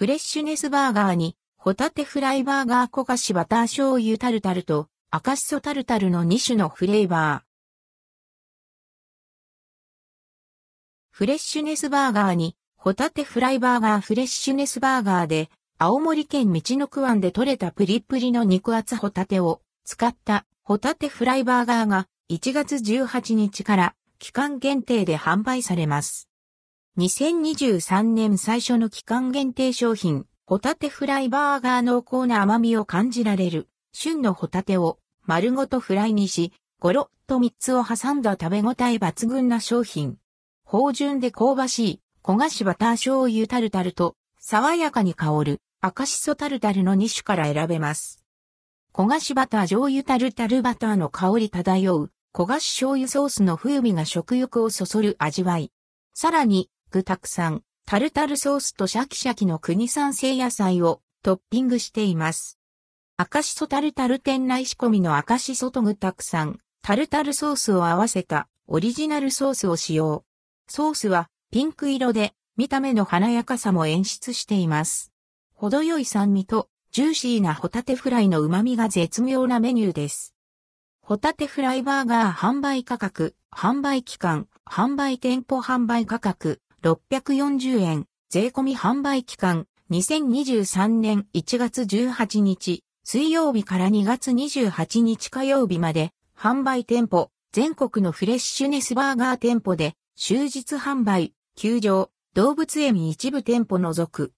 フレッシュネスバーガーに、ホタテフライバーガー焦がしバター醤油タルタルと、赤しそタルタルの2種のフレーバー。フレッシュネスバーガーに、ホタテフライバーガーフレッシュネスバーガーで、青森県道の区湾で採れたプリプリの肉厚ホタテを使ったホタテフライバーガーが1月18日から期間限定で販売されます。2023年最初の期間限定商品、ホタテフライバーガー濃厚な甘みを感じられる、旬のホタテを丸ごとフライにし、ゴロッと3つを挟んだ食べ応え抜群な商品。芳醇で香ばしい、焦がしバター醤油タルタルと、爽やかに香る、赤しそタルタルの2種から選べます。焦がしバター醤油タルタルバターの香り漂う、焦がし醤油ソースの風味が食欲をそそる味わい。さらに、具沢山、タルタルソースとシャキシャキの国産製野菜をトッピングしています。赤しそタルタル店内仕込みの赤しそと具沢山、タルタルソースを合わせたオリジナルソースを使用。ソースはピンク色で見た目の華やかさも演出しています。程よい酸味とジューシーなホタテフライの旨味が絶妙なメニューです。ホタテフライバーガー販売価格、販売期間、販売店舗販売価格、640円、税込み販売期間、2023年1月18日、水曜日から2月28日火曜日まで、販売店舗、全国のフレッシュネスバーガー店舗で、終日販売、球場、動物園一部店舗除く。